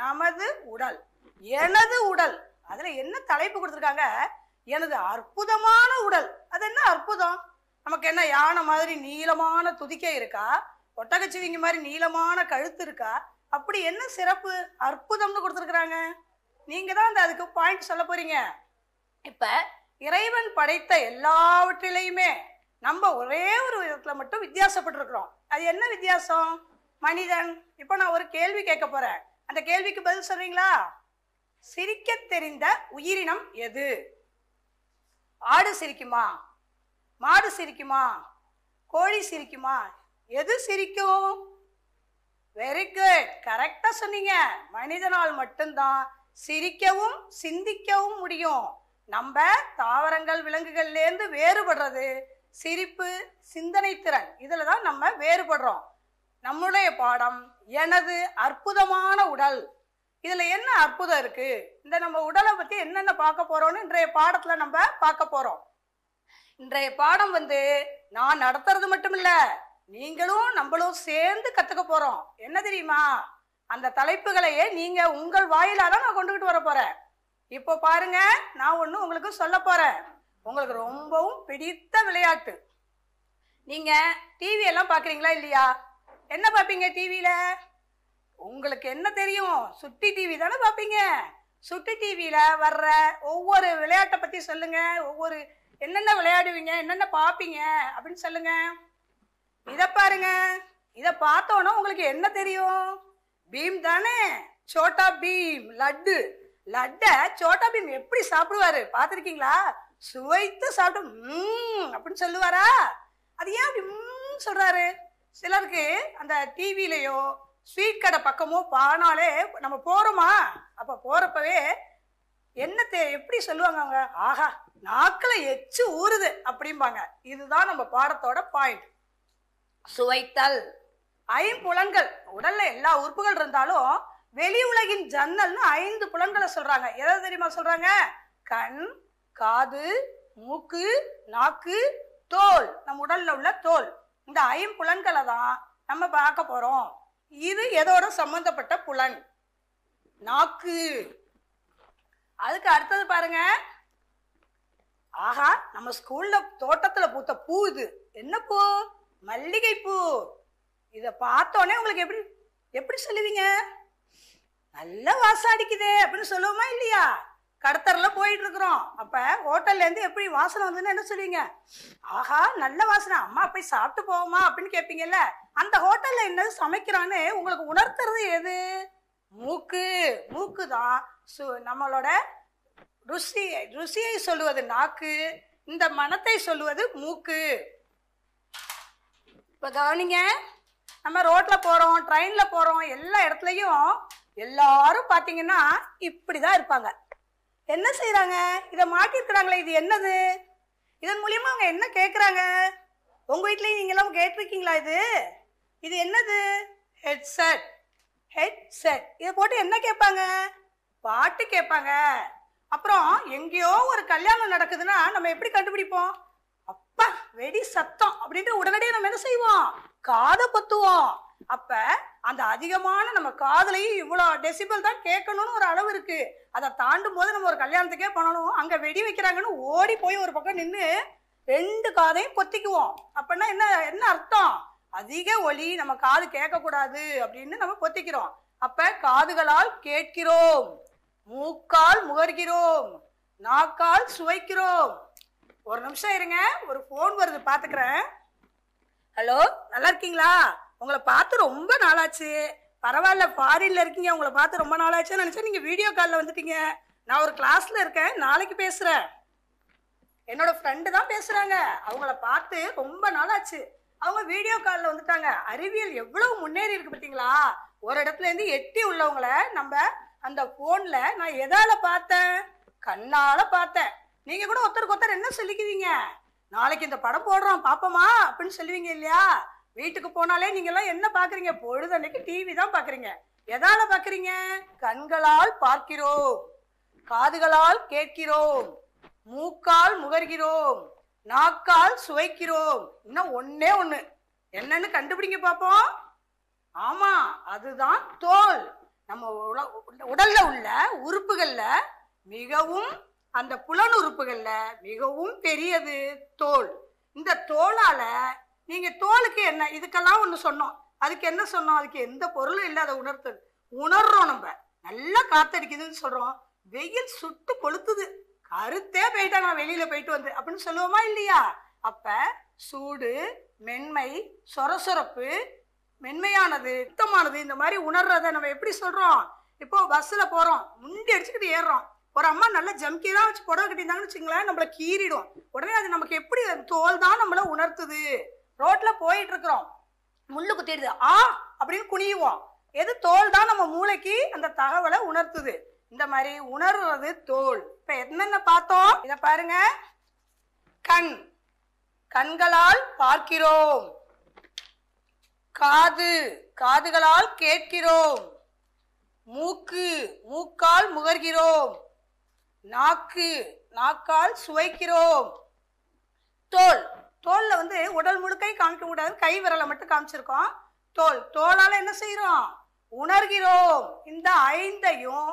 நமது உடல் எனது உடல். அதில் என்ன தலைப்பு கொடுத்துருக்காங்க? எனது அற்புதமான உடல். அது என்ன அற்புதம்? நமக்கு என்ன யானை மாதிரி நீளமான துதிக்கை இருக்கா? ஒட்டகச்சிவிங்க மாதிரி நீளமான கழுத்து இருக்கா? அப்படி என்ன சிறப்பு அற்புதம்னு கொடுத்துருக்குறாங்க. நீங்கள் தான் அந்த அதுக்கு பாயிண்ட் சொல்ல போகிறீங்க இப்போ இறைவன் படைத்த எல்லாவற்றிலையுமே நம்ம ஒரே ஒரு விதத்தில் மட்டும் வித்தியாசப்பட்டிருக்கிறோம். அது என்ன வித்தியாசம்? மனிதன். இப்போ நான் ஒரு கேள்வி கேட்க போகிறேன் அந்த கேள்விக்கு பதில் சொல்றீங்களா? சிரிக்க தெரிந்த உயிரினம் எது? ஆடு சிரிக்குமா? மாடு சிரிக்குமா? கோழி சிரிக்குமா? எது சிரிக்கும்? வெரி குட் கரெக்டா சொன்னீங்க. மனிதனால் மட்டும்தான் சிரிக்கவும் சிந்திக்கவும் முடியும். நம்ம தாவரங்கள் விலங்குகள்லேருந்து வேறுபடுறது சிரிப்பு சிந்தனை திறன். இதில் தான் நம்ம வேறுபடுறோம். நம்முடைய பாடம் எனது அற்புதமான உடல். இதுல என்ன அற்புதம் இருக்கு? இந்த நம்ம உடலை பத்தி என்னென்ன பார்க்க போறோம்னு இன்றைய பாடத்துல நம்ம பார்க்க போறோம். இன்றைய பாடம் வந்து நான் நடத்துறது மட்டும் இல்ல நீங்களும் நம்மளும் சேர்ந்து கத்துக்க போறோம். என்ன தெரியுமா? அந்த தலைப்புகளையே நீங்க உங்கள் வாயிலாக தான் நான் கொண்டுகிட்டு வர போறேன். இப்போ பாருங்க நான் ஒன்று உங்களுக்கு சொல்ல போறேன். உங்களுக்கு ரொம்பவும் பிடித்த விளையாட்டு. நீங்க டிவி எல்லாம் பாக்குறீங்களா இல்லையா? என்ன பார்ப்பீங்க டிவியில் உங்களுக்கு என்ன தெரியும்? சுட்டி டிவி தானே பார்ப்பீங்க சுட்டி டிவியில் வர்ற ஒவ்வொரு விளையாட்டை பற்றி சொல்லுங்கள் ஒவ்வொரு என்னென்ன விளையாடுவீங்க? என்னென்ன பார்ப்பீங்க அப்படின்னு சொல்லுங்கள் இதை பாருங்க. இதை பார்த்தோன்னா உங்களுக்கு என்ன தெரியும்? பீம் தானே? சோட்டா பீம் லட்டு. லட்டை சோட்டா பீம் எப்படி சாப்பிடுவாரு? பார்த்துருக்கீங்களா? சுவைத்து சாப்பிட்டு ம் அப்படின்னு சொல்லுவாரா? அது ஏன் அப்படி சொல்கிறாரு சொல்றாரு? சிலருக்கு அந்த டிவிலையோ ஸ்வீட் கடை பக்கமோ பானாலே நம்ம போறோமா? அப்ப போறப்பவே என்ன தே எப்படி சொல்லுவாங்க அவங்க? ஆஹா நாக்குல எச்சு ஊறுது அப்படிம்பாங்க. இதுதான் நம்ம பாடத்தோட பாயிண்ட் சுவைத்தல். ஐம்புலன்கள். உடல்ல எல்லா உறுப்புகள் இருந்தாலும் வெளி உலகின் ஜன்னல்னு ஐந்து புலன்களை சொல்றாங்க. எதை தெரியுமா சொல்றாங்க? கண் காது மூக்கு நாக்கு தோல். நம்ம உடல்ல உள்ள தோல். இந்த ஐம்புலன்களை தான் நம்ம பார்க்க போகிறோம் இது எதோட சம்பந்தப்பட்ட புலன்? நாக்கு. அதுக்கு அடுத்தது பாருங்க. ஆஹா நம்ம ஸ்கூல்ல தோட்டத்துல பூத்த பூ இது. என்ன பூ? மல்லிகை பூ இத பார்த்தோன்னே உங்களுக்கு எப்படி எப்படி சொல்லுவீங்க? நல்ல வாசம் அடிக்குதே அப்படின்னு சொல்லுவோமா இல்லையா? கடத்தரில் போயிட்டு இருக்கிறோம் அப்போ ஹோட்டல்லேருந்து எப்படி வாசனை வந்ததுன்னு என்ன சொல்லுவீங்க? ஆஹா நல்ல வாசனை. அம்மா போய் சாப்பிட்டு போவோமா அப்படின்னு கேட்பீங்கல்ல. அந்த ஹோட்டலில் என்ன சமைக்கிறான்னு உங்களுக்கு உணர்த்துறது எது? மூக்கு. மூக்கு தான் சு நம்மளோட ருசி ருசியை சொல்லுவது நாக்கு. இந்த மனத்தை சொல்லுவது மூக்கு. இப்போ கவனிங்க. நம்ம ரோட்டில் போகிறோம் ட்ரெயினில் போகிறோம் எல்லா இடத்துலையும் எல்லாரும் பார்த்தீங்கன்னா இப்படிதான் இருப்பாங்க. என்ன செய்கிறாங்க இதை மாட்டிருக்கிறாங்களே இது என்னது? இதன் மூலியமா அவங்க என்ன கேட்குறாங்க உங்கள் வீட்லேயும் நீங்களாம் எல்லாம் கேட்டிருக்கீங்களா இது? இது என்னது? ஹெட்செட் ஹெட்செட் இதை போட்டு என்ன கேட்பாங்க? பாட்டு கேட்பாங்க. அப்புறம் எங்கேயோ ஒரு கல்யாணம் நடக்குதுன்னா நம்ம எப்படி கண்டுபிடிப்போம்? அப்பா வெடி சத்தம் அப்படின்ட்டு உடனடியாக நம்ம என்ன செய்வோம்? காதை பொத்துவோம் அப்ப அந்த அதிகமான நம்ம காதுலையும் இவ்வளோ டெசிபிள் தான் கேட்கணும்னு ஒரு அளவு இருக்கு. அதை தாண்டும் போது நம்ம ஒரு கல்யாணத்துக்கே பண்ணணும் அங்க வெடி வைக்கிறாங்கன்னு ஓடி போய் ஒரு பக்கம் நின்று ரெண்டு காதையும் பொத்திக்குவோம் அப்படின்னா என்ன என்ன அர்த்தம்? அதிக ஒலி நம்ம காது கேட்கக்கூடாது அப்படின்னு நம்ம பொத்திக்கிறோம் அப்ப காதுகளால் கேட்கிறோம். மூக்கால் முகர்கிறோம். நாக்கால் சுவைக்கிறோம். ஒரு நிமிஷம் இருங்க ஒரு ஃபோன் வருது பாத்துக்கிறேன். ஹலோ நல்லா இருக்கீங்களா? உங்களை பார்த்து ரொம்ப நாளாச்சு. பரவாயில்ல ஃபாரின்ல இருக்கீங்க. உங்களை பார்த்து ரொம்ப நாளாச்சுன்னு நினச்சேன். நீங்க வீடியோ காலில் வந்துட்டீங்க. நான் ஒரு கிளாஸ்ல இருக்கேன். நாளைக்கு பேசுறேன். என்னோட ஃப்ரெண்டு தான் பேசுறாங்க. அவங்கள பார்த்து ரொம்ப நாளாச்சு. அவங்க வீடியோ காலில் வந்துட்டாங்க. அறிவியல் எவ்வளவு முன்னேறி இருக்கு பார்த்தீங்களா? ஒரு இடத்துல இருந்து எட்டி உள்ளவங்கள நம்ம அந்த ஃபோனில் நான் எதால பார்த்தேன்? கண்ணால பார்த்தேன். நீங்க கூட ஒருத்தருக்கு ஒருத்தர் என்ன சொல்லிக்குவீங்க? நாளைக்கு இந்த படம் போடுறோம் பாப்போமா அப்படின்னு சொல்லுவீங்க இல்லையா? வீட்டுக்கு போனாலே நீங்க எல்லாம் என்ன பாக்குறீங்க? பொழுதன்னைக்கு டிவி தான் பாக்குறீங்க. எதால பாக்குறீங்க? கண்களால் பார்க்கிறோம். காதுகளால் கேட்கிறோம். மூக்கால் முகர்கிறோம். நாக்கால் சுவைக்கிறோம். இன்னும் ஒன்னே ஒண்ணு. என்னன்னு கண்டுபிடிங்க பாப்போம். ஆமா அதுதான் தோல். நம்ம உடல்ல உள்ள உறுப்புகள்ல மிகவும் அந்த புலன் உறுப்புகள்ல மிகவும் பெரியது தோல். இந்த தோளால நீங்கள் தோலுக்கு என்ன? இதுக்கெல்லாம் ஒன்று சொன்னோம். அதுக்கு என்ன சொன்னோம்? அதுக்கு எந்த பொருளும் இல்லை. அதை உணர்த்தல். உணர்றோம் நம்ம. நல்லா காத்தடிக்குதுன்னு சொல்கிறோம் வெயில் சுட்டு கொளுத்துது. கருத்தே போயிட்டாங்க நான் வெளியில் போயிட்டு வந்து. அப்படின்னு சொல்லுவோமா இல்லையா? அப்போ சூடு மென்மை சொரசொரப்பு மென்மையானது சுத்தமானது இந்த மாதிரி உணர்றத நம்ம எப்படி சொல்கிறோம் இப்போ பஸ்ஸில் போகிறோம் முண்டி அடிச்சுக்கிட்டு ஏறுறோம். ஒரு அம்மா நல்லா ஜம்கிலாம் வச்சு புடவை கட்டியிருந்தாங்கன்னு வச்சுங்களேன் நம்மளை கீறிடும். உடனே அது நமக்கு எப்படி தோல் தான் நம்மளை உணர்த்துது. ரோட்ல போயிட்டு இருக்கிறோம் முள்ளு குத்திடுது. ஆ அப்படின்னு குனியுவோம். எது தோல் தான் நம்ம மூளைக்கு அந்த தகவலை உணர்த்துது. இந்த மாதிரி உணர்றது தோல். இப்ப என்னென்ன பார்த்தோம்? இத பாருங்க. கண். கண்களால் பார்க்கிறோம். காது. காதுகளால் கேட்கிறோம். மூக்கு. மூக்கால் முகர்கிறோம். நாக்கு. நாக்கால் சுவைக்கிறோம். தோல். தோலில் வந்து உடல் முழுக்கை காமிக்க கூடாது கை விரலை மட்டும் காமிச்சிருக்கோம். தோல். தோலால் என்ன செய்கிறோம் உணர்கிறோம். இந்த ஐந்தையும்